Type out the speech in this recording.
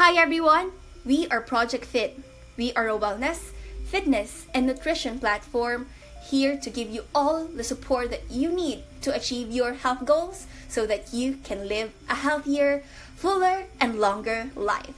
Hi everyone, we are Project Fit. We are a wellness, fitness, and nutrition platform here to give you all the support that you need to achieve your health goals so that you can live a healthier, fuller, and longer life.